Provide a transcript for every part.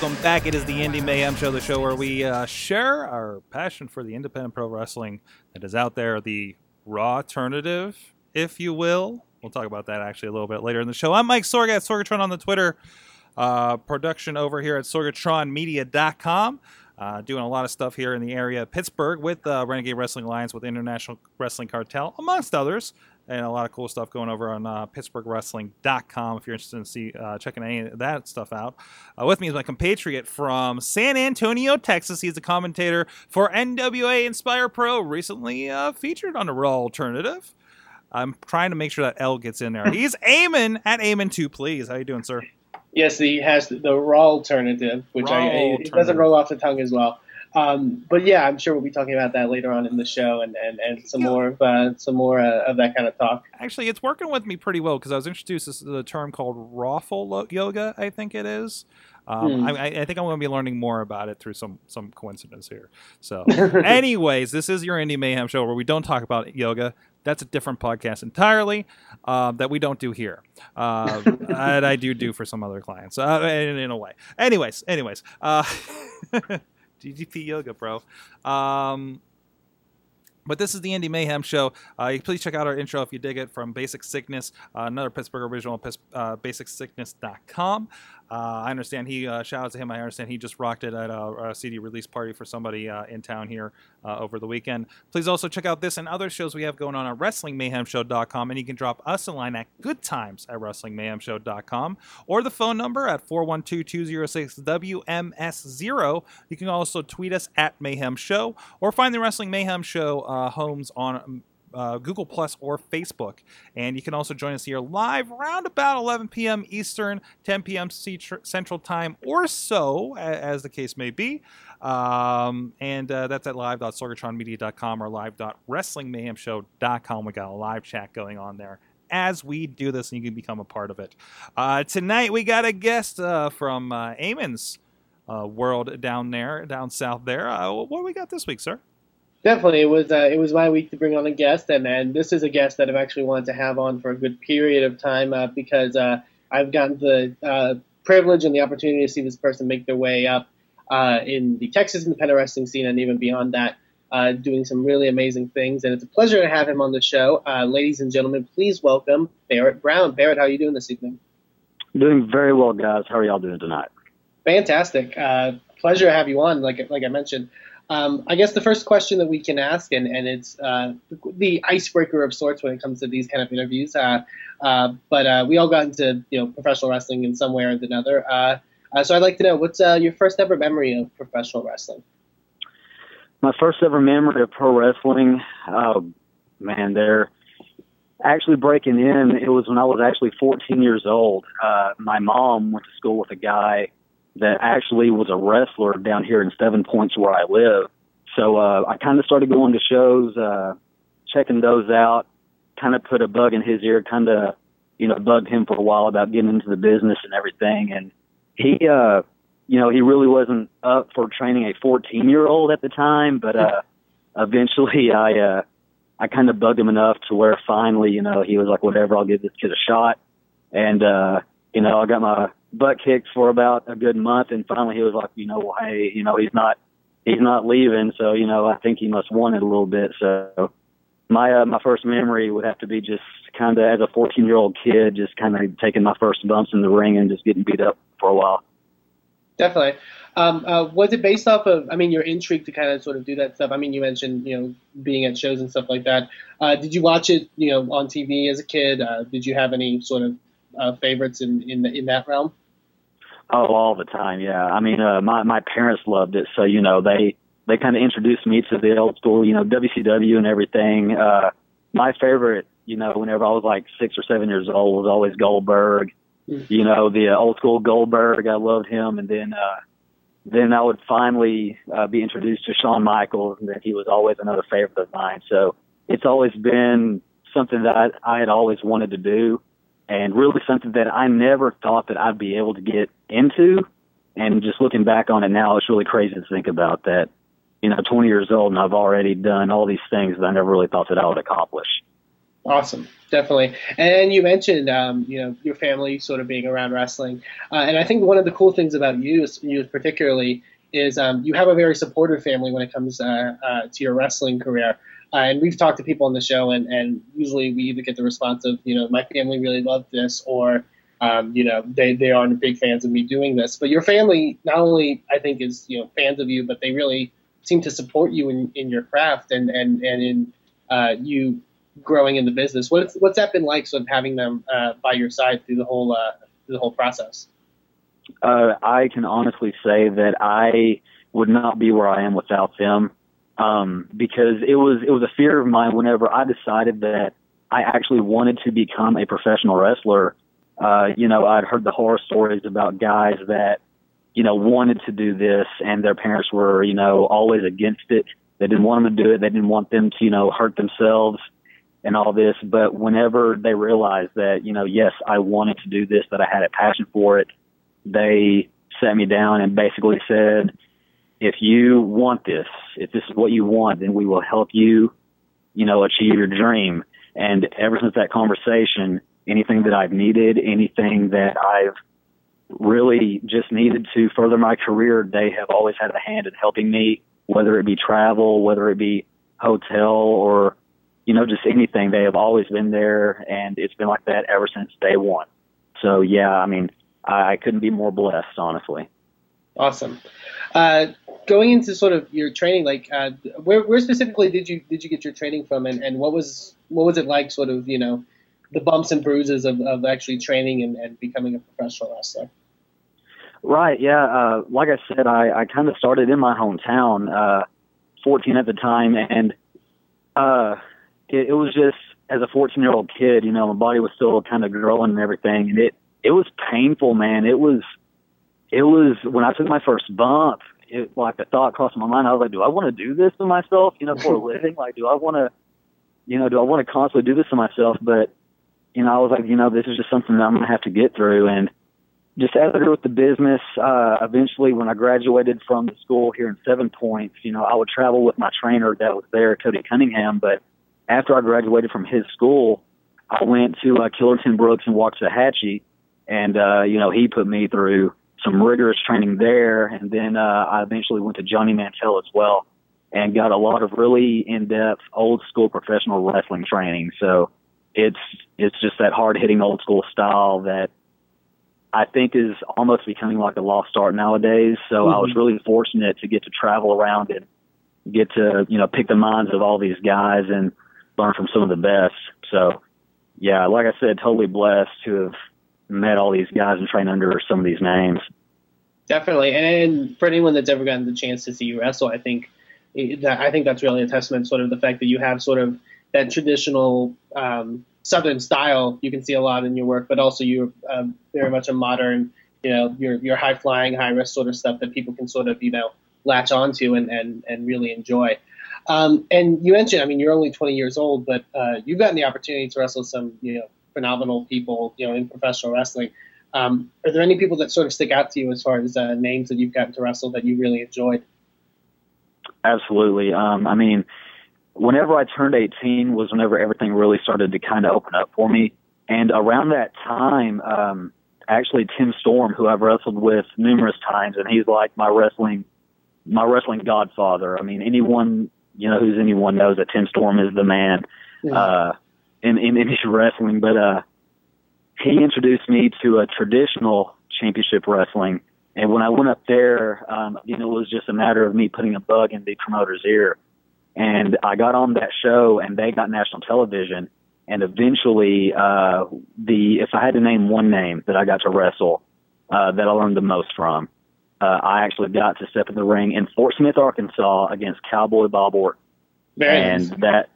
welcome back. It is the Indie Mayhem Show, the show where we uh, share our passion for the independent pro wrestling that is out there, the raw alternative, if you will. We'll talk about that actually a little bit later in the show. I'm Mike Sorg at Sorgatron on the Twitter. Uh, production over here at sorgatronmedia.com. Uh, doing a lot of stuff here in the area of Pittsburgh with uh, Renegade Wrestling Alliance, with International Wrestling Cartel, amongst others, and a lot of cool stuff going over on uh, PittsburghWrestling.com if you're interested in see uh, checking any of that stuff out. Uh, with me is my compatriot from San Antonio, Texas. He's a commentator for NWA Inspire Pro, recently uh, featured on the Raw Alternative. I'm trying to make sure that L gets in there. He's Eamon at Eamon2, please. How you doing, sir? Yes, he has the raw alternative, which Raw I, I it doesn't roll off the tongue as well. Um, but yeah, I'm sure we'll be talking about that later on in the show, and, and, and some Yeah. more of uh, some more uh, of that kind of talk. Actually, it's working with me pretty well because I was introduced to the term called rawful yoga. I think it is. Um, Hmm. I, I I think I'm going to be learning more about it through some some coincidence here. So, anyways, this is your Indie Mayhem show where we don't talk about yoga. That's a different podcast entirely uh, that we don't do here. Uh, and I do do for some other clients uh, in, in a way. Anyways, anyways, DDP yoga, bro. Um, but this is the Indie Mayhem Show. Uh, please check out our intro if you dig it from Basic Sickness, uh, another Pittsburgh original, uh, basicsickness.com. Uh, I understand he, uh, shout out to him, I understand he just rocked it at a, a CD release party for somebody uh, in town here uh, over the weekend. Please also check out this and other shows we have going on at WrestlingMayhemShow.com, and you can drop us a line at goodtimes at WrestlingMayhemShow.com or the phone number at 412-206-WMS0. You can also tweet us at Mayhem Show or find the Wrestling Mayhem Show uh, homes on uh, Google Plus or Facebook. And you can also join us here live around about 11 p.m. Eastern, 10 p.m. Centr- Central Time, or so, as the case may be. Um, and uh, that's at live.sorgatronmedia.com or live.wrestlingmayhemshow.com. We got a live chat going on there as we do this, and you can become a part of it. Uh, tonight, we got a guest uh, from uh, Eamon's uh, world down there, down south there. Uh, what do we got this week, sir? Definitely, it was uh, it was my week to bring on a guest, and, and this is a guest that I've actually wanted to have on for a good period of time uh, because uh, I've gotten the uh, privilege and the opportunity to see this person make their way up uh, in the Texas independent wrestling scene and even beyond that, uh, doing some really amazing things. And it's a pleasure to have him on the show, uh, ladies and gentlemen. Please welcome Barrett Brown. Barrett, how are you doing this evening? Doing very well, guys. How are y'all doing tonight? Fantastic. Uh, pleasure to have you on, like, like I mentioned. Um, I guess the first question that we can ask, and, and it's uh, the icebreaker of sorts when it comes to these kind of interviews, uh, uh, but uh, we all got into you know professional wrestling in some way or another. Uh, uh, so I'd like to know what's your first ever memory of professional wrestling? My first ever memory of pro wrestling, oh man, they're actually breaking in. It was when I was actually 14 years old. My mom went to school with a guy that actually was a wrestler down here in Seven Points where I live. So uh, I kind of started going to shows, uh, checking those out. Kind of put a bug in his ear. Kind of, you know, bugged him for a while about getting into the business and everything. And he, uh, you know, he really wasn't up for training a 14 year old at the time, but uh, eventually I, uh, I kind of bugged him enough to where finally, you know, he was like, whatever, I'll give this kid a shot. And, uh, you know, I got my butt kicked for about a good month, and finally he was like, you know, hey, you know, he's not, he's not leaving, so you know, I think he must want it a little bit. So my uh, my first memory would have to be just kind of as a 14 year old kid, just kind of taking my first bumps in the ring and just getting beat up for a while. Definitely. Um, uh, was it based off of? I mean, your intrigue to kind of sort of do that stuff. I mean, you mentioned you know being at shows and stuff like that. Uh, did you watch it you know on TV as a kid? Uh, did you have any sort of uh, favorites in in, in that realm? Oh, all the time, yeah. I mean, uh, my my parents loved it, so you know they they kind of introduced me to the old school, you know, WCW and everything. Uh, my favorite, you know, whenever I was like six or seven years old, was always Goldberg. Mm. You know, the uh, old school Goldberg. I loved him, and then uh, then I would finally uh, be introduced to Shawn Michaels, and then he was always another favorite of mine. So it's always been something that I, I had always wanted to do, and really something that I never thought that I'd be able to get into. And just looking back on it now, it's really crazy to think about that. You know, 20 years old, and I've already done all these things that I never really thought that I would accomplish. Awesome, definitely. And you mentioned, um, you know, your family sort of being around wrestling, uh, and I think one of the cool things about you, you particularly, is um, you have a very supportive family when it comes uh, uh, to your wrestling career. Uh, and we've talked to people on the show, and, and usually we either get the response of, you know, my family really loved this, or, um, you know, they, they aren't big fans of me doing this. But your family not only, I think, is, you know, fans of you, but they really seem to support you in, in your craft and, and, and in uh, you growing in the business. What's what's that been like, sort of having them uh, by your side through the whole uh, through the whole process? Uh, I can honestly say that I would not be where I am without them, um, because it was it was a fear of mine whenever I decided that I actually wanted to become a professional wrestler. Uh, you know, I'd heard the horror stories about guys that, you know, wanted to do this and their parents were, you know, always against it. They didn't want them to do it. They didn't want them to, you know, hurt themselves and all this. But whenever they realized that, you know, yes, I wanted to do this, that I had a passion for it, they sat me down and basically said, if you want this, if this is what you want, then we will help you, you know, achieve your dream. And ever since that conversation, anything that I've needed, anything that I've really just needed to further my career, they have always had a hand in helping me, whether it be travel, whether it be hotel or you know, just anything. They have always been there, and it's been like that ever since day one. So yeah, I mean, I, couldn't be more blessed, honestly. Awesome. Uh, going into sort of your training, like uh, where, where specifically did you did you get your training from, and, and what was what was it like, sort of, you know, the bumps and bruises of, of actually training and, and becoming a professional wrestler? Right. Yeah. Uh, like I said, I, I kind of started in my hometown, uh, 14 at the time, and uh, it, it was just as a 14 year old kid, you know, my body was still kind of growing and everything, and it it was painful, man. It was it was when I took my first bump. It like a thought crossed my mind. I was like, do I want to do this to myself? You know, for a living? Like, do I want to, you know, do I want to constantly do this to myself? But you know, I was like, you know, this is just something that I'm gonna have to get through, and just as I grew with the business, uh, eventually when I graduated from the school here in Seven Points, you know, I would travel with my trainer that was there, Cody Cunningham, but after I graduated from his school, I went to uh, Killer Tim Brooks and Waxahachie, and uh, you know he put me through some rigorous training there, and then uh, I eventually went to Johnny Mantell as well, and got a lot of really in-depth old school professional wrestling training. So it's it's just that hard-hitting old school style that I think is almost becoming like a lost art nowadays. So mm-hmm. I was mm-hmm. really fortunate to get to travel around and get to you know pick the minds of all these guys and learn from some of the best. So, yeah, like I said, totally blessed to have met all these guys and trained under some of these names. Definitely, and for anyone that's ever gotten the chance to see you wrestle, I think that I think that's really a testament, sort of the fact that you have sort of that traditional um, Southern style. You can see a lot in your work, but also you're um, very much a modern, you know, your your high flying, high risk sort of stuff that people can sort of you know latch onto and and and really enjoy. Um, and you mentioned, I mean, you're only 20 years old, but uh, you've gotten the opportunity to wrestle some, you know, phenomenal people, you know, in professional wrestling. Um, are there any people that sort of stick out to you as far as uh, names that you've gotten to wrestle that you really enjoyed? Absolutely. Um, I mean, whenever I turned 18 was whenever everything really started to kind of open up for me. And around that time, um, actually Tim Storm, who I've wrestled with numerous times, and he's like my wrestling, my wrestling godfather. I mean, anyone you know who's anyone knows that Tim Storm is the man yeah. uh, in, in in wrestling. But uh, he introduced me to a traditional championship wrestling, and when I went up there, um, you know, it was just a matter of me putting a bug in the promoter's ear. And I got on that show, and they got national television. And eventually, uh, the if I had to name one name that I got to wrestle, uh, that I learned the most from, uh, I actually got to step in the ring in Fort Smith, Arkansas, against Cowboy Bob Orton, Very and nice. that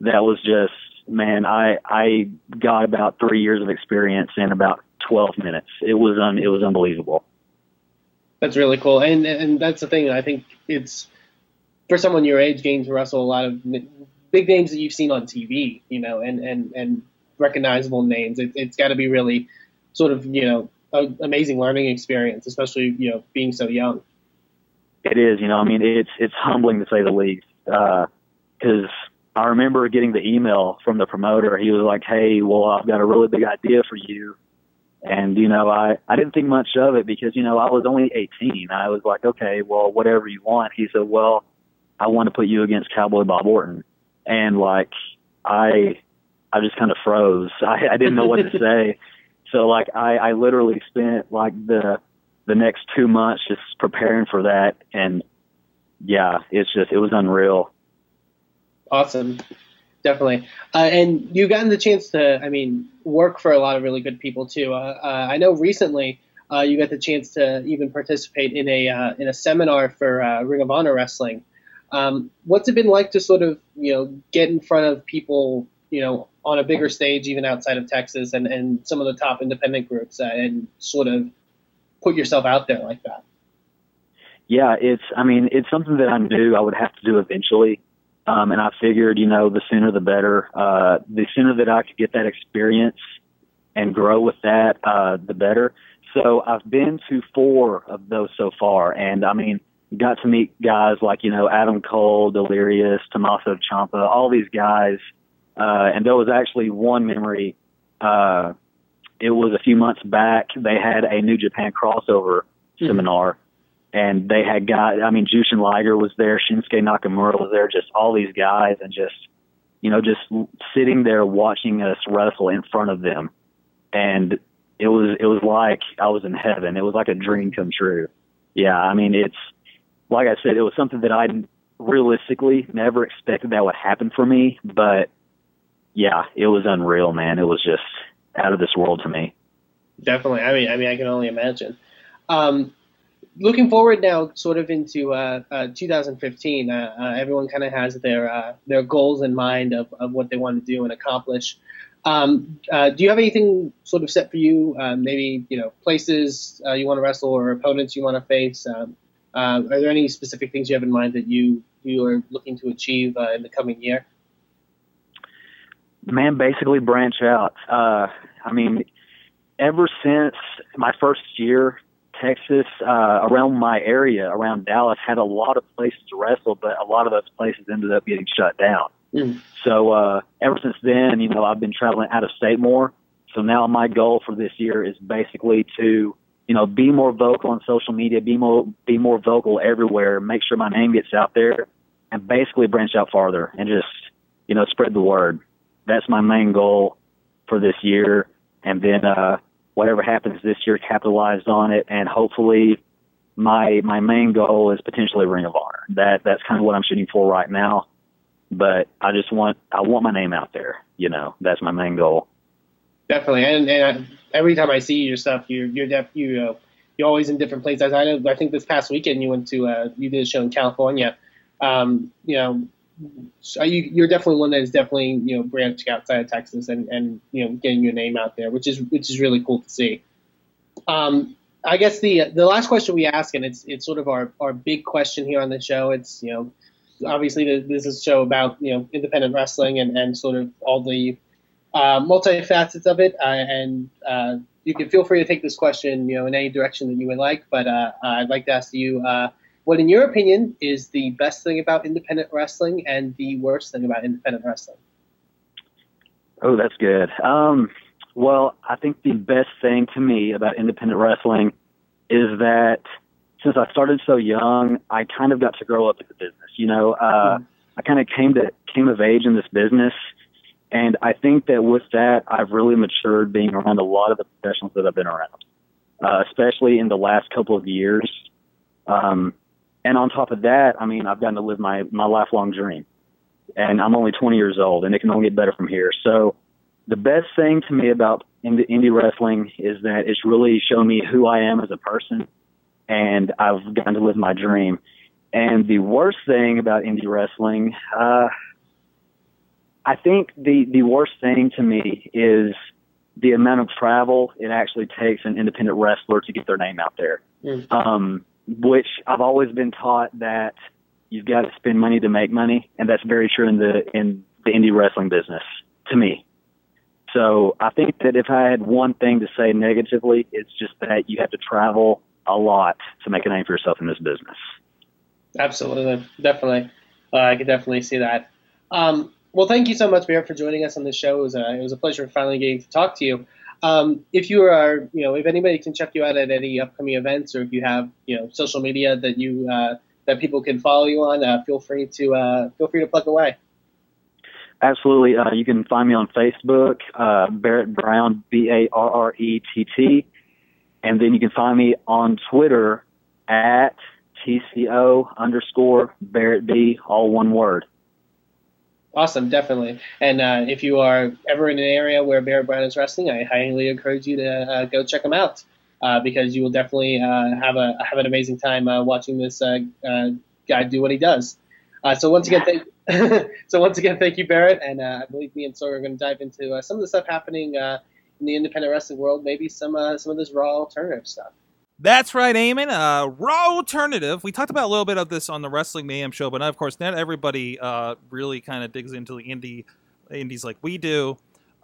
that was just man. I I got about three years of experience in about twelve minutes. It was un, it was unbelievable. That's really cool, and and that's the thing. I think it's for someone your age getting to wrestle a lot of big names that you've seen on TV, you know, and and and recognizable names. It, it's got to be really sort of you know an amazing learning experience, especially you know being so young. It is, you know, I mean, it's it's humbling to say the least, because uh, I remember getting the email from the promoter. He was like, "Hey, well, I've got a really big idea for you." And you know, I I didn't think much of it because you know I was only 18. I was like, "Okay, well, whatever you want." He said, "Well, I want to put you against Cowboy Bob Orton." And like I I just kind of froze. I I didn't know what to say. So like I I literally spent like the the next 2 months just preparing for that and yeah, it's just it was unreal. Awesome. Definitely. Uh, and you've gotten the chance to, I mean, work for a lot of really good people too. Uh, uh, I know recently uh, you got the chance to even participate in a uh, in a seminar for uh, Ring of Honor Wrestling. Um, what's it been like to sort of, you know, get in front of people, you know, on a bigger stage, even outside of Texas, and, and some of the top independent groups, and sort of put yourself out there like that? Yeah, it's. I mean, it's something that I knew I would have to do eventually. Um, and I figured, you know, the sooner the better. Uh, the sooner that I could get that experience and grow with that, uh, the better. So I've been to four of those so far. And I mean, got to meet guys like, you know, Adam Cole, Delirious, Tommaso Ciampa, all these guys. Uh, and there was actually one memory, uh, it was a few months back. They had a New Japan crossover mm-hmm. seminar and they had got I mean Jushin Liger was there, Shinsuke Nakamura was there, just all these guys and just you know just sitting there watching us wrestle in front of them and it was it was like I was in heaven. It was like a dream come true. Yeah, I mean it's like I said it was something that I realistically never expected that would happen for me, but yeah, it was unreal, man. It was just out of this world to me. Definitely. I mean, I mean, I can only imagine. Um, looking forward now, sort of into uh, uh, 2015, uh, uh, everyone kind of has their uh, their goals in mind of, of what they want to do and accomplish. Um, uh, do you have anything sort of set for you? maybe you know places you want to wrestle or opponents you want to face. Um, are there any specific things you have in mind that you you are looking to achieve in the coming year? Man, basically branch out. I mean, ever since my first year Texas, uh, around my area, around Dallas, had a lot of places to wrestle, but a lot of those places ended up getting shut down. Mm. So uh, ever since then, you know, I've been traveling out of state more. So now my goal for this year is basically to, you know, be more vocal on social media, be more be more vocal everywhere, make sure my name gets out there, and basically branch out farther and just, you know, spread the word. That's my main goal for this year. And then, uh, whatever happens this year, capitalize on it, and hopefully, my my main goal is potentially Ring of Honor. That that's kind of what I'm shooting for right now. But I just want I want my name out there. You know, that's my main goal. Definitely, and, and I, every time I see your stuff, you're you're def, you uh, you're always in different places. I know. I think this past weekend you went to uh, you did a show in California. Um, you know, so you, you're definitely one that is definitely you know branching outside of Texas and, and you know getting your name out there, which is which is really cool to see. Um, I guess the the last question we ask, and it's it's sort of our, our big question here on the show. It's you know obviously this is a show about you know independent wrestling and, and sort of all the uh, multifacets of it. Uh, and uh, you can feel free to take this question you know in any direction that you would like. But uh, I'd like to ask you uh, what, in your opinion, is the best thing about independent wrestling and the worst thing about independent wrestling? Oh, that's good. Um, well, I think the best thing to me about independent wrestling is that since I started so young, I kind of got to grow up in the business. You know, uh, mm-hmm. I kind of came to came of age in this business, and I think that with that, I've really matured being around a lot of the professionals that I've been around, uh, especially in the last couple of years. Um, and on top of that, I mean, I've gotten to live my, my lifelong dream. And I'm only 20 years old, and it can only get better from here. So the best thing to me about indie, indie wrestling is that it's really shown me who I am as a person, and I've gotten to live my dream. And the worst thing about indie wrestling, uh, I think the, the worst thing to me is the amount of travel it actually takes an independent wrestler to get their name out there. Mm. Um, which I've always been taught that you've got to spend money to make money, and that's very true in the in the indie wrestling business to me. So I think that if I had one thing to say negatively, it's just that you have to travel a lot to make a name for yourself in this business. Absolutely, definitely, uh, I could definitely see that. Um, Well, thank you so much, Barrett, for joining us on the show. It was a, it was a pleasure finally getting to talk to you. Um, if you are, you know, if anybody can check you out at any upcoming events, or if you have, you know, social media that you uh, that people can follow you on, uh, feel free to uh, feel free to plug away. Absolutely. Uh, you can find me on Facebook, uh, Barrett Brown, B A R R E T T, and then you can find me on Twitter at TCO underscore Barrett B, all one word. Awesome, definitely. And uh, if you are ever in an area where Barrett Brown is wrestling, I highly encourage you to uh, go check him out uh, because you will definitely uh, have a have an amazing time uh, watching this uh, guy do what he does. so once again, thank so once again, thank you, Barrett. And I believe me and Sawyer are going to dive into some of the stuff happening in the independent wrestling world, maybe some some of this raw alternative stuff. That's right, Eamon. Uh, raw alternative. We talked about a little bit of this on the Wrestling Mayhem show, but of course, not everybody uh, really kind of digs into the indie indies like we do.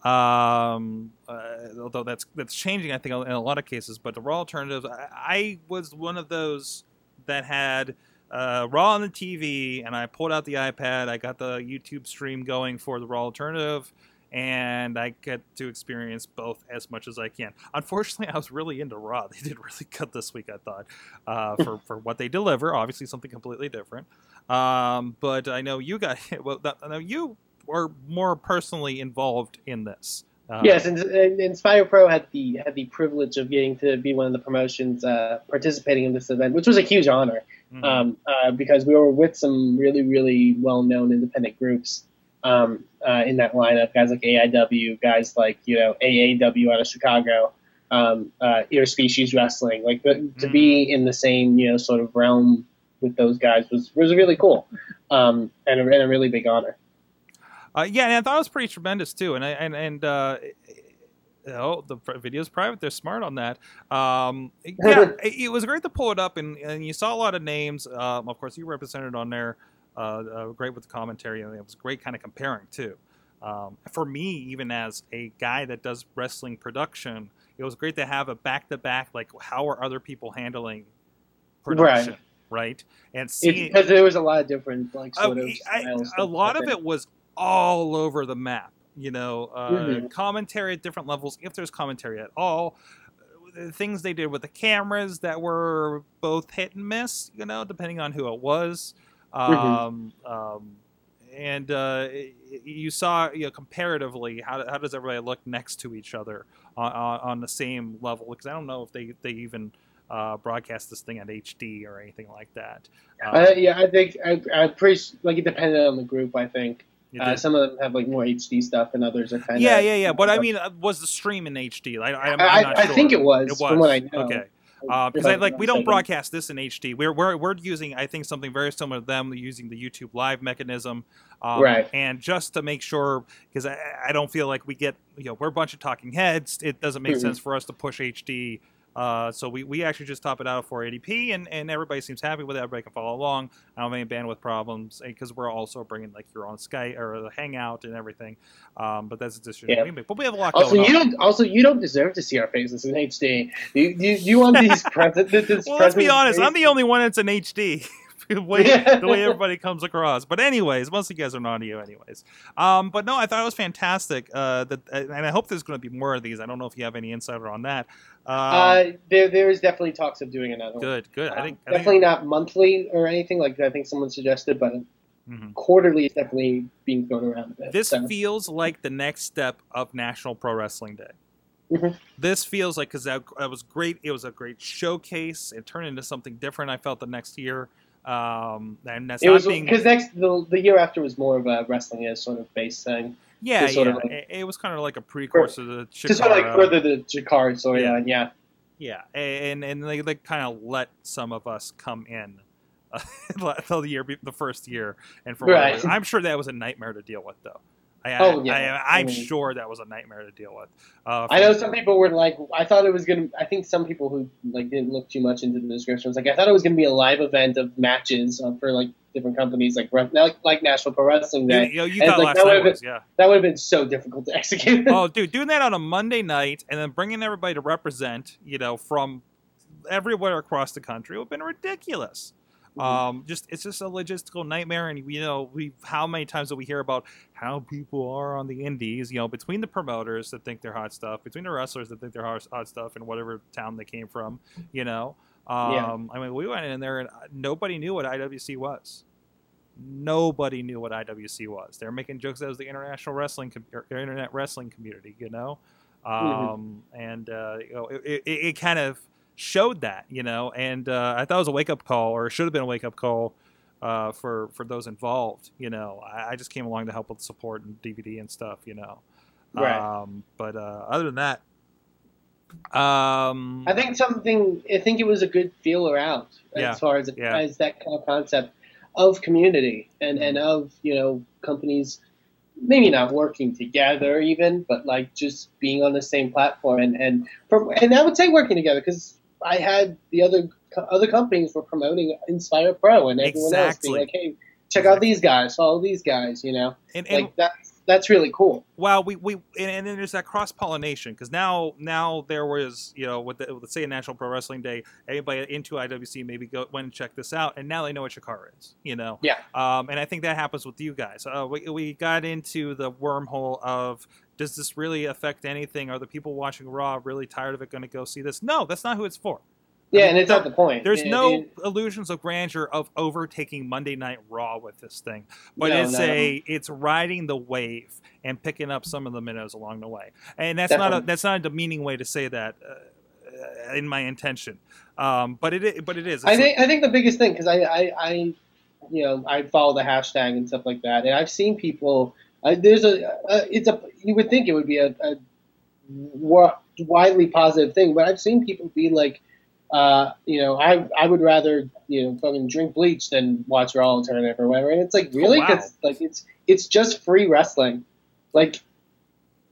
Um, uh, although that's that's changing, I think, in a lot of cases. But the raw alternatives, I, I was one of those that had uh, Raw on the TV, and I pulled out the iPad. I got the YouTube stream going for the Raw alternative and I get to experience both as much as I can. Unfortunately, I was really into Raw. They did really good this week, I thought, uh, for for what they deliver. Obviously, something completely different. Um, but I know you got well. I know you were more personally involved in this. Uh, yes, and, and Inspire Pro had the had the privilege of getting to be one of the promotions uh, participating in this event, which was a huge honor mm-hmm. um, uh, because we were with some really really well known independent groups um, uh, in that lineup. Guys like AIW, guys like you know AAW out of Chicago, um, uh, Interspecies Wrestling. Like the, mm-hmm. to be mm-hmm. in the same you know sort of realm with those guys was was really cool, um, and, a, and a really big honor. Uh, yeah, and I thought it was pretty tremendous too. And I, and and uh, oh, the video's private. They're smart on that. Um, yeah, it was great to pull it up, and, and you saw a lot of names. Um, of course, you represented on there great with the commentary, and it was great kind of comparing too. Um, for me, even as a guy that does wrestling production, it was great to have a back to back. Like, how are other people handling production? Right. Right, and see because there was a lot of different like sort uh, of I, a lot of it was all over the map. You know, uh, mm-hmm. commentary at different levels, if there's commentary at all the things they did with the cameras that were both hit and miss, you know, depending on who it was. Mm-hmm. Um, mm-hmm. um, and uh, you saw you know, comparatively how, how does everybody look next to each other on, on, on the same level? Because I don't know if they they even uh, broadcast this thing at HD or anything like that. Um, uh, yeah, I think I, I pretty like it depended on the group. I think. Uh, some of them have like more HD stuff, and others are kind of yeah, yeah, yeah. But I mean, uh, was the stream in HD? I, I, I, I think it was. It was. From what I know. Okay because uh, I like we don't broadcast this in HD. We're we're we're using I think something very similar to them using the YouTube Live mechanism, um, right? And just to make sure, because I, I don't feel like we get you know we're a bunch of talking heads. It doesn't make mm-hmm. sense for us to push HD uh, so we, we actually just top it out for 480p, and, and everybody seems happy with it. Everybody can follow along. I don't have any bandwidth problems because we're also bringing like your own Skype or the Hangout and everything. Um, but that's a decision yeah. we make. But we have a lot. Also, you on. don't also you don't deserve to see our faces in HD. You you, you want these present. well, let's be honest. I'm the only one that's in HD. the way the way everybody comes across. But anyways, most of you guys are not you anyways. Um, but no, I thought it was fantastic. Uh, that and I hope there's going to be more of these. I don't know if you have any insider on that. Um, uh, there there is definitely talks of doing another. Good, one. good. I think um, definitely think, not monthly or anything like I think someone suggested, but. Mm-hmm. Quarterly is definitely being thrown around a bit. This so. feels like the next step of National Pro Wrestling Day. Mm-hmm. This feels like because that, that, was great. It was a great showcase. It turned into something different. I felt the next year. Um, and that's it was being because next the, the year after was more of a wrestling as sort of base thing. Yeah, yeah. Like, it, it, was kind of like a precursor to the Chikara. Just like further the Chikara storyline. Yeah. yeah, yeah, and and they, they kind of let some of us come in. Uh, the year, the first year, and for right. I'm sure that was a nightmare to deal with, though. I, oh yeah, I, am mean, sure that was a nightmare to deal with. Uh, I know some people were like, I thought it was gonna. I think some people who like didn't look too much into the description was like, I thought it was gonna be a live event of matches uh, for like different companies, like like, like National Pro Wrestling Day. You, you, you thought like, last night was, yeah. That would have been so difficult to execute. oh, dude, doing that on a Monday night and then bringing everybody to represent, you know, from everywhere across the country would have been ridiculous. Um, just it's just a logistical nightmare, and you know we how many times do we hear about how people are on the indies? You know, between the promoters that think they're hot stuff, between the wrestlers that think they're hot, hot stuff, in whatever town they came from. You know, um, Yeah. I mean, we went in there and nobody knew what IWC was. Nobody knew what IWC was. They were making jokes that it was the international wrestling, com- or internet wrestling community. You know, um, and uh, you know, it, it, it kind of showed that, you know, and uh, I thought it was a wake up call, or it should have been a wake up call uh, for for those involved. You know, I, I just came along to help with support and DVD and stuff. You know, Right. um, but uh, other than that, um, I think something. I think it was a good feeler out Yeah, as far as yeah. as that kind of concept of community and and of you know companies maybe not working together even, but like just being on the same platform and and from and I would say working together because I had the other other companies were promoting Inspire Pro and everyone else Exactly. being like, hey, check out these guys, follow these guys, you know, and, and like that's that's really cool. Well, we, we and, and then there's that cross pollination because now now there was you know with the, let's say a National Pro Wrestling Day, anybody into IWC maybe go went and check this out, and now they know what Chikara is, you know. Yeah. Um, and I think that happens with you guys. Uh, we we got into the wormhole of does this really affect anything? Are the people watching Raw really tired of it going to go see this? No, that's not who it's for. Yeah, mean, and it's not the point. There's It- no illusions of grandeur of overtaking Monday Night Raw with this thing, but No, it's no, a it's riding the wave and picking up some of the minnows along the way, and that's not a that's not a demeaning way to say that uh, in my intention, um, but it but it is. I It's think I think the biggest thing because I, I I you know I follow the hashtag and stuff like that, and I've seen people. Uh, there's a, a it's a you would think it would be a, a widely positive thing, but I've seen people be like, uh, you know, I I would rather you know fucking drink bleach than watch Raw alternative or whatever, and it's like really wow. because like it's it's just free wrestling, like.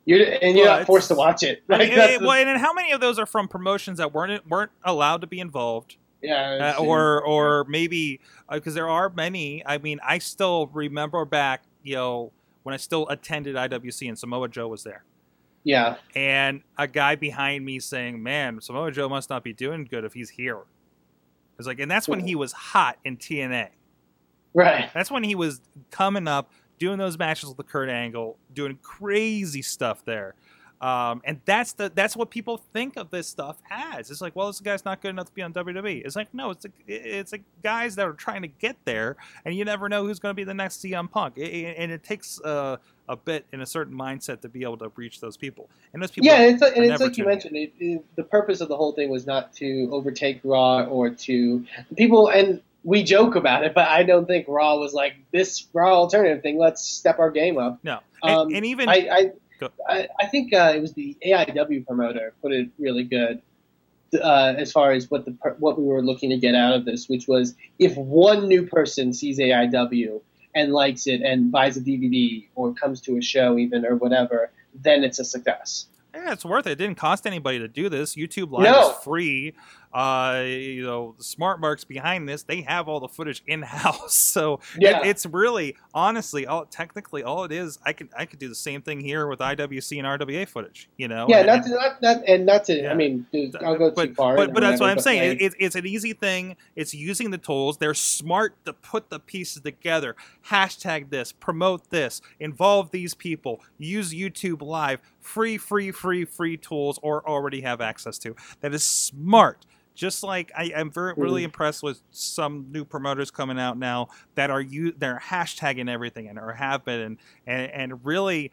You're, and you're Well, not forced to watch it. Like, the- well, and how many of those are from promotions that weren't weren't allowed to be involved? yeah, uh, or or maybe because there are many. I mean, I still remember back, you know, when I still attended IWC and Samoa Joe was there, yeah, and a guy behind me saying, "Man, Samoa Joe must not be doing good if he's here." It's like, and that's when he was hot in TNA. right. That's when he was coming up, doing those matches with the Kurt Angle, doing crazy stuff there. Um, and that's the that's what people think of this stuff as. It's like, well, this guy's not good enough to be on WWE. It's like, no, it's a, it's a guys that are trying to get there, and you never know who's going to be the next CM Punk. It- it- and it takes uh, a bit in a certain mindset to be able to reach those people. And those people, yeah, and it's, like- and it's like you mentioned. It, it, the purpose of the whole thing was not to overtake Raw or to people. And we joke about it, but I don't think Raw was like this Raw alternative thing. Let's step our game up. no, and, Um, and even I I, I, I think uh, it was the AIW promoter put it really good. Uh, as far as what the what we were looking to get out of this, which was if one new person sees AIW and likes it and buys a DVD or comes to a show even or whatever, then it's a success. Yeah, it's worth it. It didn't cost anybody to do this. YouTube Live No. is free. Uh, you know, smart marks behind this, they have all the footage in house. So Yeah. it, it's really, honestly, all technically, all it is, I could I could do the same thing here with IWC and RWA footage. You know, Yeah, and- not to, not not and not to. Yeah. I mean, dude, I'll go but, too far. But, but that's what I'm saying. It, it's it's an easy thing. It's using the tools. They're smart to put the pieces together. Hashtag this, promote this, involve these people, use YouTube Live, free, free, free, free tools, or already have access to. That is smart. Just like I am very really Mhm. impressed with some new promoters coming out now that are you they're hashtagging everything and or have been and, and and really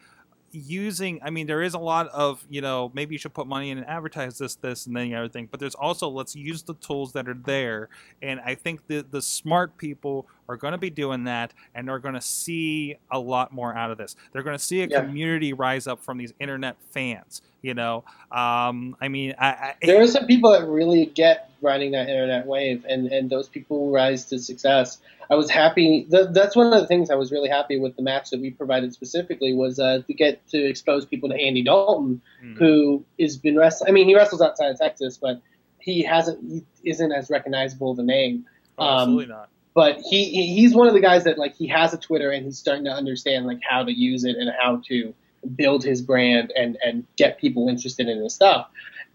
using i mean there is a lot of you know maybe you should put money in and advertise this this and then the other thing but there's also let's use the tools that are there and i think the the smart people are going to be doing that and are going to see a lot more out of this they're going to see a Yeah. community rise up from these internet fans you know um i mean i, I there are some people that really get riding that internet wave, and and those people rise to success. I was happy. Th- that's one of the things I was really happy with the match that we provided specifically was uh, to get to expose people to Andy Dalton, Mm. who has been wrestling. I mean, he wrestles outside of Texas, but he hasn't. He isn't as recognizable of a name. Oh, um, absolutely not but he he- he's one of the guys that like he has a Twitter and he's starting to understand like how to use it and how to build his brand and and get people interested in his stuff.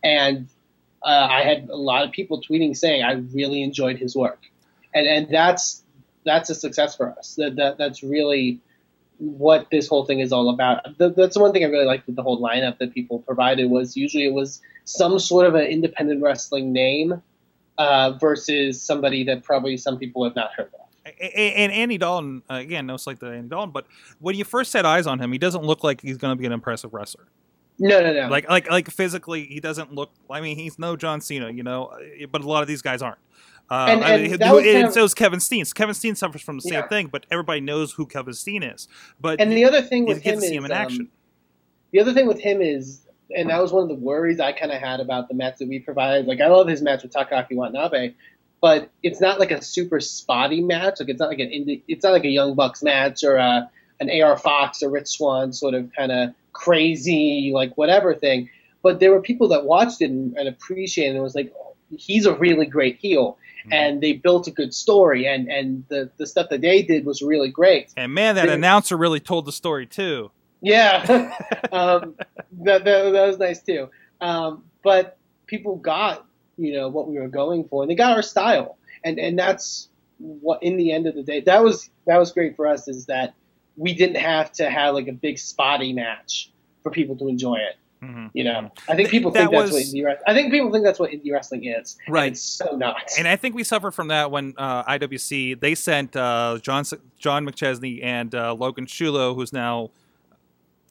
And uh, I had a lot of people tweeting saying I really enjoyed his work, and and that's that's a success for us. That, that that's really what this whole thing is all about. The, that's the one thing I really liked with the whole lineup that people provided was usually it was some sort of an independent wrestling name uh, versus somebody that probably some people have not heard of. And Andy Dalton, uh, again, no slight to Andy Dalton, but when you first set eyes on him, he doesn't look like he's going to be an impressive wrestler. No, no, no. Like, like, like physically, he doesn't look. I mean, he's no John Cena, you know, but a lot of these guys aren't. Um, And- I mean, that and kind of- so is Kevin Steen. Kevin Steen suffers from the same Yeah. thing, but everybody knows who Kevin Steen is. But and the other thing with him is him in um, action. the other thing with him is, and that was one of the worries I kind of had about the match that we provided. Like, I love his match with Takaaki Watanabe, but it's not like a super spotty match. Like, it's not like an indie, it's not like a Young Bucks match or a, an AR Fox or Rich Swann sort of kind of crazy, like whatever thing. But there were people that watched it and, and appreciated it and was like, oh, he's a really great heel. Mhm. And they built a good story, and, and the, the stuff that they did was really great. And man, that they- announcer really told the story too. Yeah, um, that, that, that was nice too. Um, but people got you know what we were going for, and they got our style, and and that's what in the end of the day that was that was great for us is that we didn't have to have like a big spotty match for people to enjoy it. hmm You know, I think people That think that's what was- indie wrestling. I think people think that's what indie wrestling is. Right. it's so not. And I think we suffered from that when uh, IWC they sent uh, John John McChesney and uh, Logan Shulo, who's now,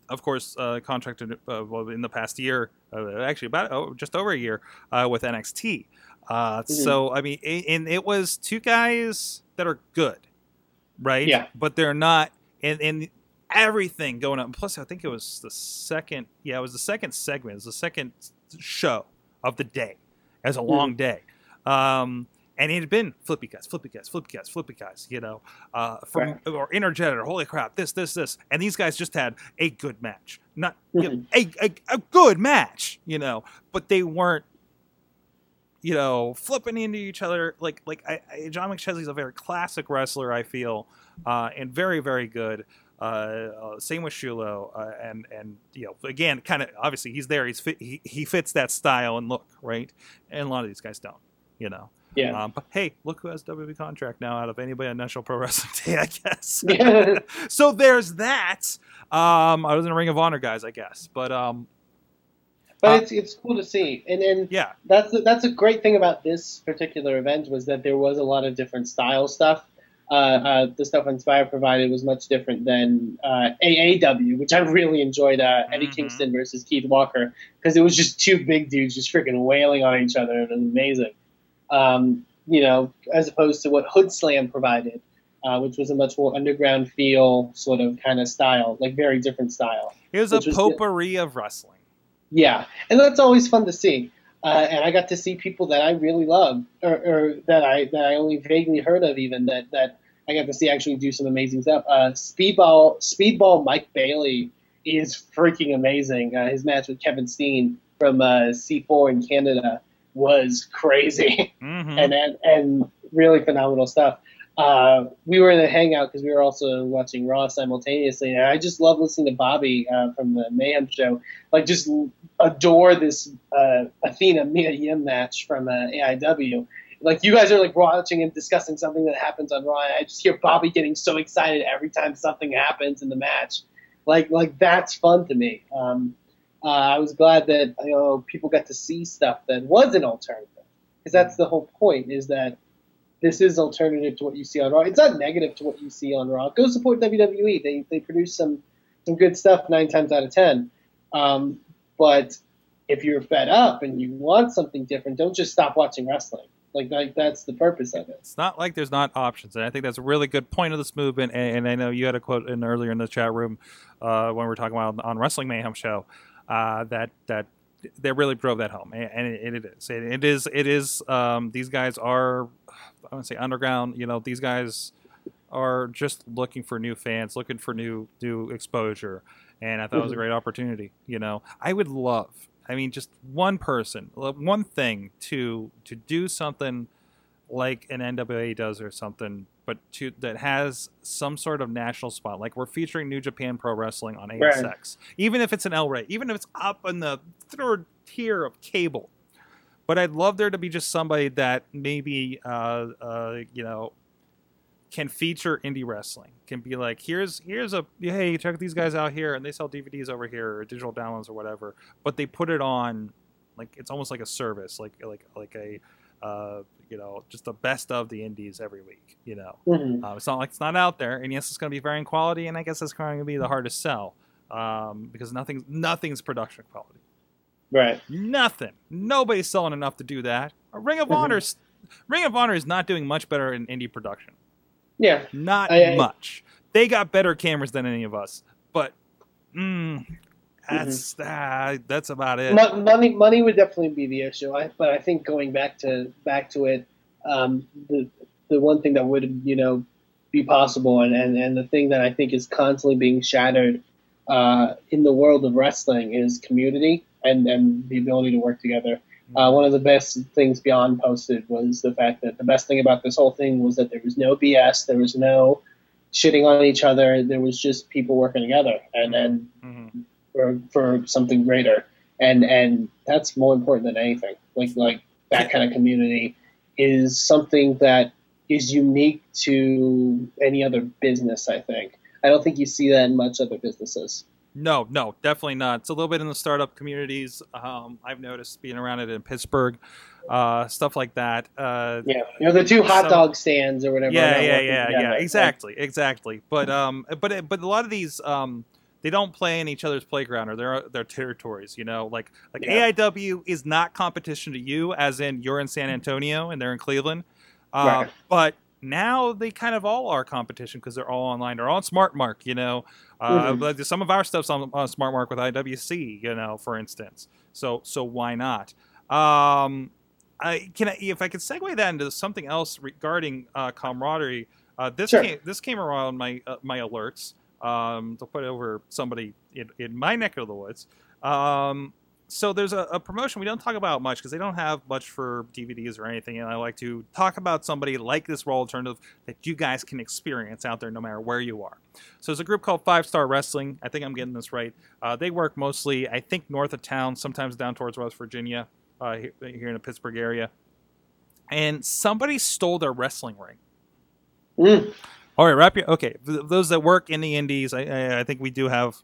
of course, uh, contracted uh, well, in the past year, uh, actually about oh, just over a year uh, with NXT. Uh, Mm-hmm. So I mean, a- and it was two guys that are good, right? Yeah. But they're not, and and everything going on. Plus, I think it was the second. Yeah, it was the second segment. It was the second show of the day. As a long day. Um, and it had been flippy guys, flippy guys, flippy guys, flippy guys, you know, uh, from Right. or energetic, holy crap, this, this, this, and these guys just had a good match, not you know, Mhm. a, a a good match, you know, but they weren't, you know, flipping into each other like like I, I, John McChesney's a very classic wrestler, I feel, uh, and very very good. Uh, uh, same with Shulo, uh, and and you know, again, kind of obviously he's there. He's fit, he he fits that style and look, right? And a lot of these guys don't, you know. Yeah. Um, but hey, look who has WWE contract now out of anybody on National Pro Wrestling Day, I guess. Yeah. so there's that. Um, I was in a Ring of Honor, guys, I guess, but um, But Uh, it's it's cool to see, and and yeah, that's that's a great thing about this particular event was that there was a lot of different style stuff. Uh, uh, the stuff Inspire provided was much different than uh, AAW, which I really enjoyed. Uh, Eddie Mhm. Kingston versus Keith Walker because it was just two big dudes just freaking wailing on each other. It was amazing. Um, you know, as opposed to what Hood Slam provided, uh, which was a much more underground feel, sort of kind of style, like very different style. it was a Which was good. potpourri of wrestling. Yeah, and that's always fun to see. Uh, and I got to see people that I really love, or, or that I that I only vaguely heard of, even that that I got to see actually do some amazing stuff. Uh, Speedball Speedball Mike Bailey is freaking amazing. Uh, his match with Kevin Steen from uh, C4 in Canada was crazy hmm and, and and really phenomenal stuff. Uh, we were in a hangout because we were also watching Raw simultaneously, and I just love listening to Bobby uh, from the Mayhem show. Like, just adore this uh, Athena Mia Yim match from uh, AIW. Like, you guys are like watching and discussing something that happens on Raw. And I just hear Bobby getting so excited every time something happens in the match. Like, like that's fun to me. Um, uh, I was glad that you know people got to see stuff that was an alternative because that's the whole point is that this is alternative to what you see on Raw. It's not negative to what you see on Raw. Go support WWE. They they produce some some good stuff nine times out of ten. Um, but if you're fed up and you want something different, don't just stop watching wrestling. Like, like that's the purpose of it. It's not like there's not options, and I think that's a really good point of this movement. And, and I know you had a quote in earlier in the chat room uh, when we were talking about on Wrestling Mayhem show uh, that that they really drove that home, and, it, it is. It, it is. It is. Um, these guys are, I want to say underground. You know, these guys are just looking for new fans, looking for new new exposure, and I thought it was a Mhm. great opportunity. You know, I would love. I mean, just one person, one thing to to do something like an NWA does or something, but to that has some sort of national spot. Like we're featuring New Japan Pro Wrestling on Right. AXS, even if it's an El Rey, even if it's up in the third tier of cable. but I'd love there to be just somebody that maybe uh, uh, you know can feature indie wrestling. Can be like, here's here's a hey, check these guys out here, and they sell DVDs over here or digital downloads or whatever. But they put it on like it's almost like a service, like like like a uh, you know just the best of the indies every week. You know, Mhm. um, it's not like it's not out there, and yes, it's going to be varying quality, and I guess that's going to be the hardest sell um, because nothing's nothing's production quality. Right. Nothing. Nobody's selling enough to do that. Ring of Mhm. Honor's Ring of Honor is not doing much better in indie production. Yeah. Not I- I- much. They got better cameras than any of us, but mm, that's ah, that's about it. Money money would definitely be the issue. I, but I think going back to back to it, um, the the one thing that would you know be possible, and, and, and the thing that I think is constantly being shattered uh, in the world of wrestling is community and, and the ability to work together. Uh, one of the best things Beyond posted was the fact that the best thing about this whole thing was that there was no BS, there was no shitting on each other, there was just people working together, and and Mhm. For, for something greater, and and that's more important than anything. Like like that kind of community is something that is unique to any other business. I think I don't think you see that in much other businesses. No, no, definitely not. It's a little bit in the startup communities. Um, I've noticed being around it in Pittsburgh, uh, stuff like that. Uh, Yeah, you know the two hot dog stands or whatever. yeah, yeah, yeah, together. yeah. Exactly, exactly. But um, but but a lot of these um, they don't play in each other's playground or their their territories. You know, like like Yeah. AIW is not competition to you, as in you're in San Antonio and they're in Cleveland. Uh, Right. But now they kind of all are competition because they're all online. They're all on SmartMark. You know, uh, Mhm. but some of our stuff's on, on Smart Mark with IWC. You know, for instance. So so why not? Um, I can I, if I could segue that into something else regarding uh, camaraderie. Uh, this Sure. came this came around my uh, my alerts um, to put over somebody in, in my neck of the woods. Um, so there's a, a promotion we don't talk about much because they don't have much for DVDs or anything, and I like to talk about somebody like this role alternative that you guys can experience out there no matter where you are. So there's a group called Five Star Wrestling. I think I'm getting this right. Uh, they work mostly, I think, north of town, sometimes down towards West Virginia, uh, he- here in the Pittsburgh area. And somebody stole their wrestling ring. Mm, All right, wrap your okay. Those that work in the indies, I, I, I think we do have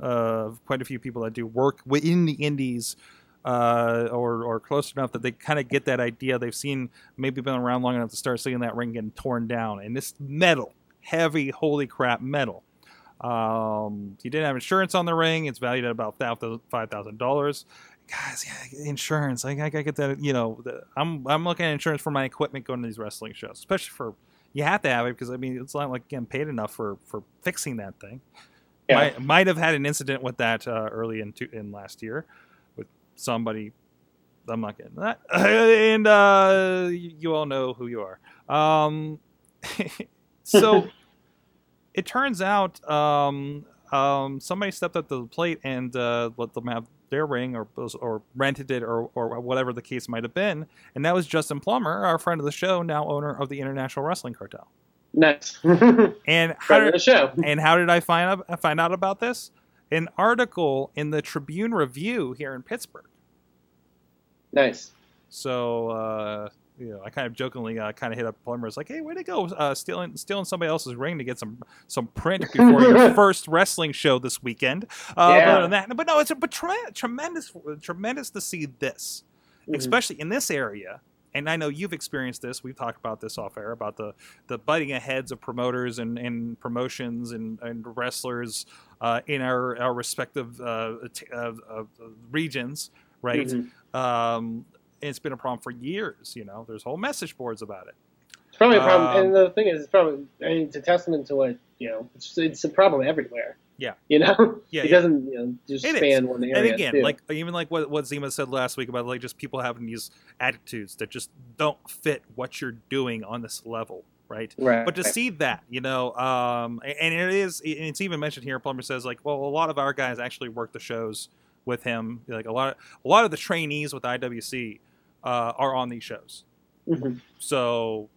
uh, quite a few people that do work within the indies, uh, or or close enough that they kind of get that idea. They've seen maybe been around long enough to start seeing that ring getting torn down, and this metal, heavy, holy crap, metal. Um, he didn't have insurance on the ring. It's valued at about five thousand dollars. Guys, yeah, insurance. I, I gotta get that. You know, the, I'm I'm looking at insurance for my equipment going to these wrestling shows, especially for you have to have it because I mean it's not like getting paid enough for for fixing that thing. Yeah. Might, might have had an incident with that uh, early in two, in last year with somebody. I'm not getting that, and uh, you, you all know who you are. Um, so it turns out um, um, somebody stepped up to the plate and uh, let them have their ring or or rented it or or whatever the case might have been, and that was Justin Plummer, our friend of the show, now owner of the International Wrestling Cartel. nice. And how did, the show. and how did I find out, find out about this? An article in the Tribune Review here in Pittsburgh. Nice. So uh, you know, I kind of jokingly uh, kind of hit up Plummer. It's like, hey, way to go, uh, stealing stealing somebody else's ring to get some some print before your first wrestling show this weekend. Uh, Yeah. But, other than that, but no, it's a but tre- tremendous tremendous to see this, Mhm. especially in this area. And I know you've experienced this. We've talked about this off air about the the butting heads of promoters and, and promotions and, and wrestlers uh, in our our respective uh, t- uh, uh, regions, right? Mhm. Um, it's been a problem for years. You know, there's whole message boards about it. It's probably a problem, Um, and the thing is, it's probably I mean, it's a testament to what you know. It's, it's a problem everywhere. Yeah. you know, Yeah, it yeah. doesn't you know just It is. span one area. and again, too. like even like what what Zima said last week about like just people having these attitudes that just don't fit what you're doing on this level, right? right, But to see that, you know, um, and it is, and it's even mentioned here. Plummer says like, well, a lot of our guys actually work the shows with him. Like a lot, of, a lot of the trainees with IWC uh, are on these shows. Mhm. So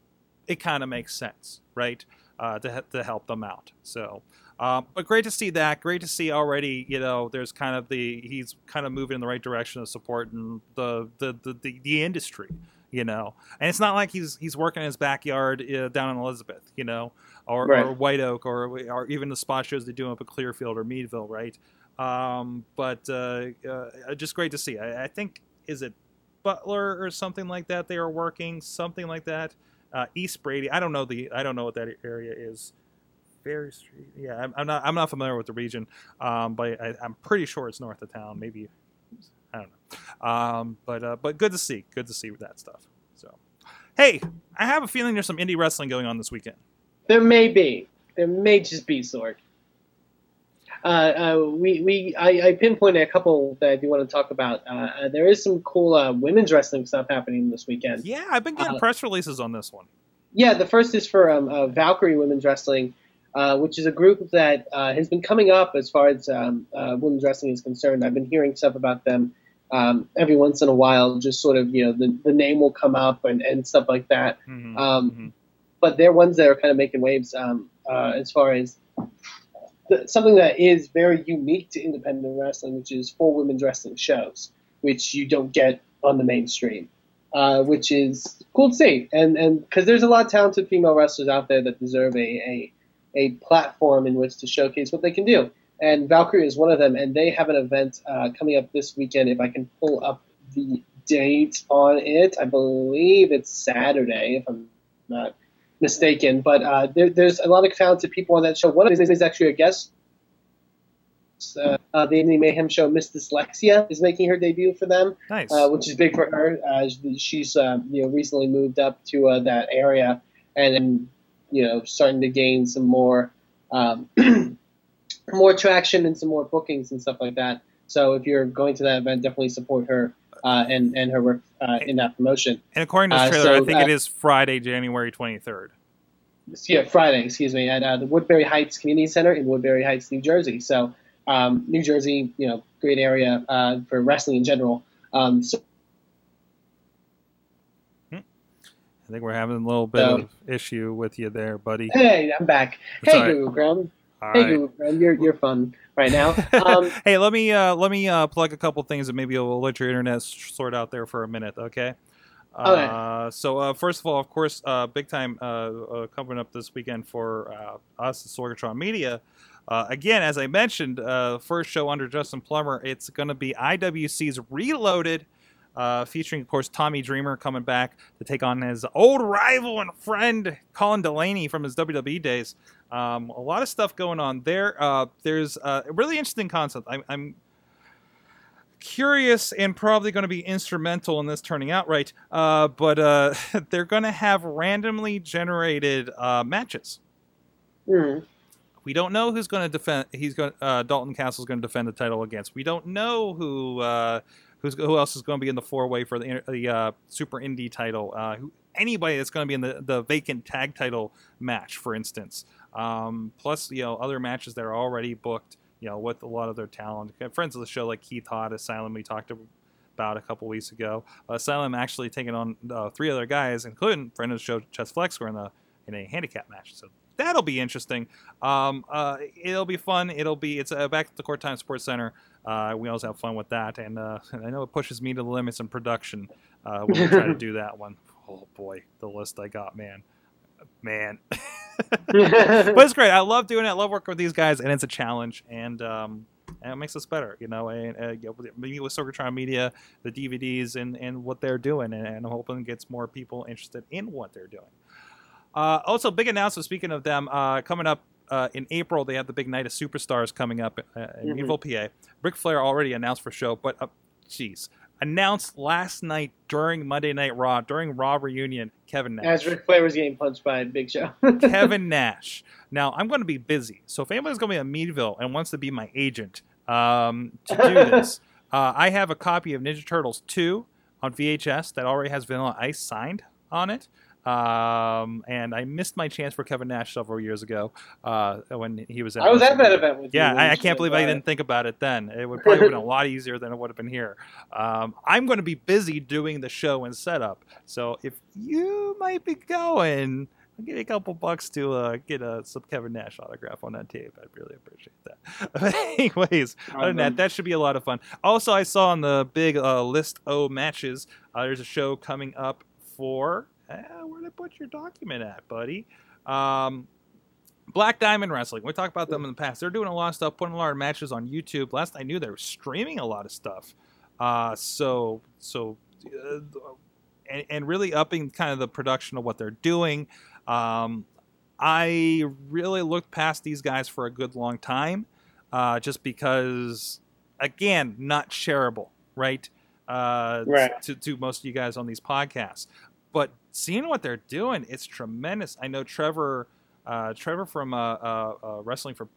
it kind of makes sense, right? Uh, to to help them out. So Um, but great to see that. Great to see already. You know, there's kind of the he's kind of moving in the right direction of supporting the the the, the, the industry. You know, and it's not like he's he's working in his backyard uh, down in Elizabeth. You know, or, Right. or White Oak, or or even the spot shows they do up at Clearfield or Meadville, right? Um, but uh, uh, just great to see. I, I think is it Butler or something like that. They are working something like that. Uh, East Brady. I don't know the. I don't know what that area is. Ferry Street. Yeah, I'm, I'm not. I'm not familiar with the region, um, but I, I'm pretty sure it's north of town. Maybe I don't know. Um, but uh, but good to see. Good to see that stuff. So, hey, I have a feeling there's some indie wrestling going on this weekend. There may be. There may just be Sorg. Uh, uh, we we I, I pinpointed a couple that I do want to talk about. Uh, uh, there is some cool uh, women's wrestling stuff happening this weekend. Yeah, I've been getting press releases on this one. Yeah, the first is for um, uh, Valkyrie Women's Wrestling, uh, which is a group that uh, has been coming up as far as um, uh, women's wrestling is concerned. I've been hearing stuff about them um, every once in a while. Just sort of, you know, the, the name will come up and, and stuff like that. Mhm, Um, mhm. But they're ones that are kind of making waves um, uh, as far as something that is very unique to independent wrestling, which is full women's wrestling shows, which you don't get on the mainstream uh, which is cool to see. And and because there's a lot of talented female wrestlers out there that deserve a, a a platform in which to showcase what they can do. And Valkyrie is one of them. And they have an event uh, coming up this weekend. If I can pull up the date on it, I believe it's Saturday, if I'm not mistaken. But uh, there, there's a lot of talented people on that show. One of these is actually a guest. Uh, uh, the Indie Mayhem show, Miss Dyslexia, is making her debut for them Nice. uh, which is big for her. Uh, she's uh, you know recently moved up to uh, that area and, and you know starting to gain some more um, more traction and some more bookings and stuff like that. So if you're going to that event, definitely support her uh, and and her work uh, in that promotion. and according to this uh, trailer, so I think it is Friday, January 23rd. Yeah, Friday, excuse me, at uh, the Woodbury Heights Community Center in Woodbury Heights, New Jersey. So um, New Jersey, you know, great area uh, for wrestling in general. Um, so I think we're having a little bit So- of issue with you there, buddy. hey, I'm back. It's Hey, right. Google Chrome. All Hey, right. Google Chrome, you're you're fun right now. Um, hey, let me uh, let me uh, plug a couple things and maybe we'll let your internet sort out there for a minute, okay? Okay. Uh, so uh, first of all, of course, uh, big time uh, uh, coming up this weekend for uh, us at Sorgatron Media. Uh, again, as I mentioned, uh, first show under Justin Plummer. It's going to be IWC's Reloaded, uh, featuring, of course, Tommy Dreamer coming back to take on his old rival and friend Colin Delaney from his WWE days. Um, a lot of stuff going on there. Uh, there's a really interesting concept. I'm, I'm curious and probably going to be instrumental in this turning out right. Uh, but uh, they're going to have randomly generated uh, matches. hmm. We don't know who's going to defend. He's going. Uh, Dalton Castle's going to defend the title against. We don't know who. Who's who else is going to be in the four way for the the uh, Super Indie title? Uh, who, anybody that's going to be in the, the vacant tag title match, for instance. Um, plus, you know, other matches that are already booked. You know, with a lot of their talent. Friends of the show like Keith Hott, Asylum, we talked about a couple weeks ago. Asylum actually taking on uh, three other guys, including friend of the show Chess Flex, were in a in a handicap match. So that'll be interesting. Um, uh, it'll be fun. It'll be it's uh, back at the Court Time Sports Center. Uh, we always have fun with that, and, uh, and I know it pushes me to the limits in production uh, when we try to do that one. Oh boy, the list I got, man, man. but it's great. I love doing it. I love working with these guys, and it's a challenge, and um, and it makes us better. You know, and uh, you know, with- maybe with Sorgatron Media, the DVDs, and and what they're doing, and, and I'm hoping it gets more people interested in what they're doing. Uh, also, big announcement. Speaking of them, uh, coming up uh, in April, they have the big night of superstars coming up uh, in Mhm. Meadville, PA. Ric Flair already announced for show, but uh, jeez, announced last night during Monday Night Raw during Raw reunion. Kevin Nash. As Ric Flair was getting punched by Big Show. Kevin Nash. Now I'm going to be busy, so if anybody's going to be in Meadville and wants to be my agent um, to do this, uh, I have a copy of Ninja Turtles 2 on VHS that already has Vanilla Ice signed on it. Um, and I missed my chance for Kevin Nash several years ago uh, when he was. At I was at that event with Yeah, you. I, I can't believe I didn't think about it then. It would probably have been a lot easier than it would have been here. Um, I'm going to be busy doing the show and setup, so if you might be going, I'll give you a couple bucks to uh, get a some Kevin Nash autograph on that tape. I'd really appreciate that. But anyways, other than that, that should be a lot of fun. Also, I saw on the big uh, list O matches, uh, there's a show coming up for. Uh, where did I put your document at, buddy? Um, Black Diamond Wrestling. We talked about them in the past. They're doing a lot of stuff, putting a lot of matches on YouTube. Last I knew, they were streaming a lot of stuff. Uh, so so, uh, and, and really upping kind of the production of what they're doing. Um, I really looked past these guys for a good long time, uh, just because, again, not shareable, right? Uh, Right. To, to most of you guys on these podcasts, but seeing what they're doing, it's tremendous. I know Trevor, uh, Trevor from uh, uh, uh, Wrestling for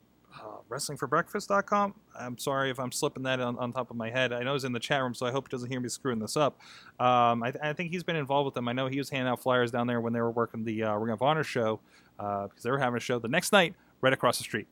uh, WrestlingForBreakfast.com. I'm sorry if I'm slipping that on, on top of my head. I know he's in the chat room, so I hope he doesn't hear me screwing this up. Um, I, I think he's been involved with them. I know he was handing out flyers down there when they were working the uh, Ring of Honor show uh, because they were having a show the next night right across the street.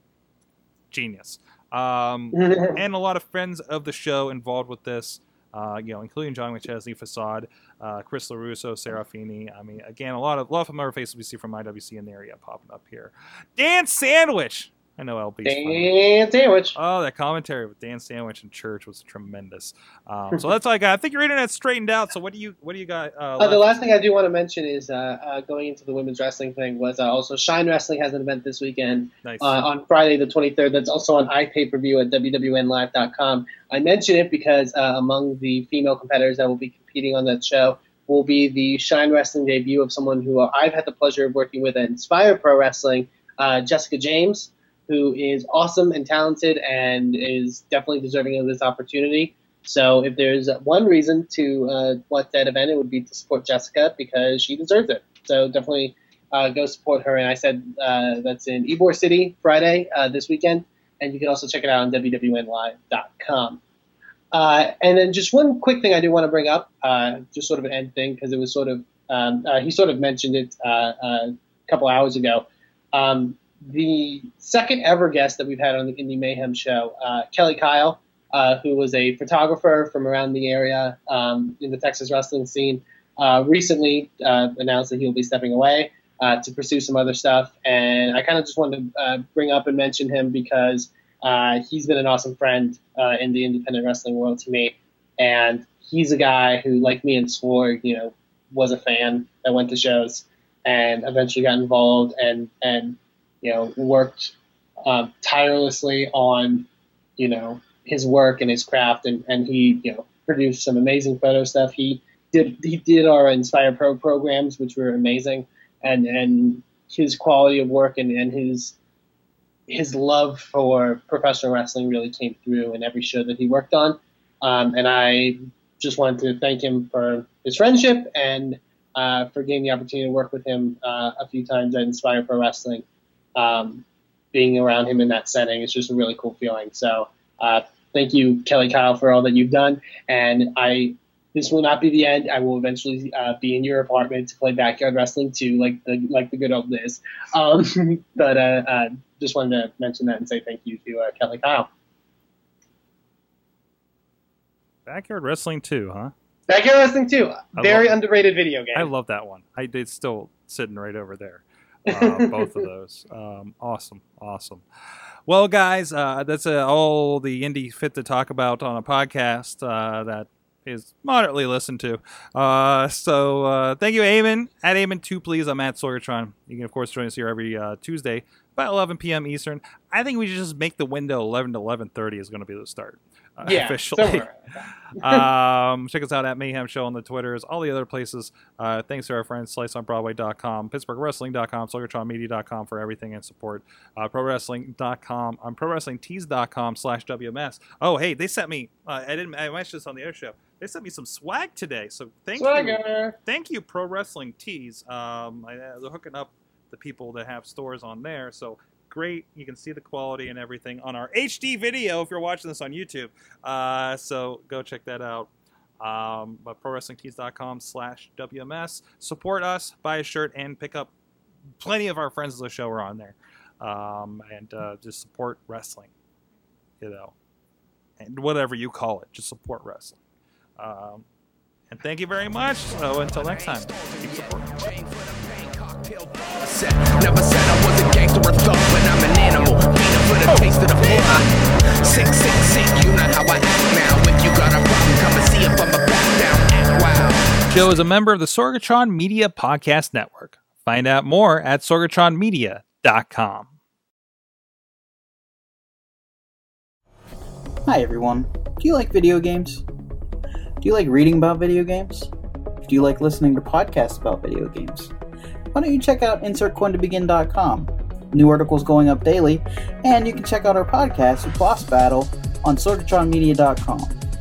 Genius. Um, and a lot of friends of the show involved with this. Uh, you know, including John McChesney, Facade, uh, Chris LaRusso, Serafini. I mean, again, a lot of a lot of familiar faces we see from IWC in the area popping up here. Dan Sandwich. I know LB's funny. Dan Sandwich. Oh, that commentary with Dan Sandwich and church was tremendous. Um, so that's all I got. I think your internet's straightened out. So what do you what do you got? Uh, Uh, the last thing I do want to mention is uh, uh, going into the women's wrestling thing was uh, also Shine Wrestling has an event this weekend nice. uh, on Friday the 23rd. That's also on iPay-per-view at wwnlive.com. I mention it because uh, among the female competitors that will be competing on that show will be the Shine Wrestling debut of someone who I've had the pleasure of working with at Inspire Pro Wrestling, uh, Jessica James, who is awesome and talented and is definitely deserving of this opportunity. So if there's one reason to uh, watch that event, it would be to support Jessica because she deserves it. So definitely uh, go support her. And I said uh, that's in Ybor City Friday uh, this weekend, and you can also check it out on wwnlive.com. Uh, and then just one quick thing I do want to bring up, uh, just sort of an end thing, because it was sort of um, he sort of mentioned it a couple hours ago. Um, the second ever guest that we've had on the Indie Mayhem show, uh, Kelly Kyle, uh, who was a photographer from around the area um, in the Texas wrestling scene, uh, recently uh, announced that he'll be stepping away uh, to pursue some other stuff. And I kind of just wanted to uh, bring up and mention him because he's been an awesome friend in the independent wrestling world to me. And he's a guy who, like me and Sorg, you know, was a fan that went to shows and eventually got involved and, and you know, worked um, tirelessly on, you know, his work and his craft, and, and he, you know, produced some amazing photo stuff. He did he did our Inspire Pro programs, which were amazing, and and his quality of work and, and his his love for professional wrestling really came through in every show that he worked on. Um, and I just wanted to thank him for his friendship and uh, for getting the opportunity to work with him uh, a few times at Inspire Pro Wrestling um, being around him in that setting is just a really cool feeling. So uh, thank you, Kelly Kyle, for all that you've done. And I, this will not be the end. I will eventually uh, be in your apartment to play backyard wrestling too, like the like the good old days. Um, but uh, uh, just wanted to mention that and say thank you to uh, Kelly Kyle. Backyard wrestling too, huh? Backyard wrestling too. Very love- underrated video game. I love that one. I did still sitting right over there. Uh, both of those. Um, awesome, awesome. Well, guys, uh, that's uh, all the indie fit to talk about on a podcast uh, that is moderately listened to. Uh, so uh, thank you, Eamon. At Eamon2, please. I'm at Sorgatron. You can, of course, join us here every uh, Tuesday about 11 p.m. Eastern. I think we should just make the window 11 to 11.30 is going to be the start. Uh, yeah, officially. um, check us out at Mayhem Show on the Twitters, all the other places. Uh, thanks to our friends, SliceOnBroadway.com, PittsburghWrestling.com, SorgatronMedia.com for everything and support. Uh, ProWrestling.com, on ProWrestlingTees.com slash WMS. Oh, hey, they sent me, uh, I didn't, I mentioned this on the other show. They sent me some swag today, so thank you. Thank you, Pro Wrestling Tees. Um, I, uh, they're hooking up the people that have stores on there, so great. You can see the quality and everything on our HD video if you're watching this on YouTube. Uh, so go check that out. Um, but ProWrestlingTees.com slash WMS. Support us, buy a shirt, and pick up plenty of our friends of the show are on there. Um, and uh, just support wrestling, you know, and whatever you call it, just support wrestling. Um, and thank you very much. So until next time, keep supporting. An animal. Feeding for the taste of the floor. Sick, sick, sick, you know how I act now. If you got a problem, come and see if I'm a back down. Act wild. Joe is a member of the Sorgatron Media Podcast Network. Find out more at sorgatronmedia.com. Hi everyone. Do you like video games? Do you like reading about video games? Do you like listening to podcasts about video games? Why don't you check out insertcointobegin.com? New articles going up daily, and you can check out our podcast, Boss Battle, on sorgatronmedia.com.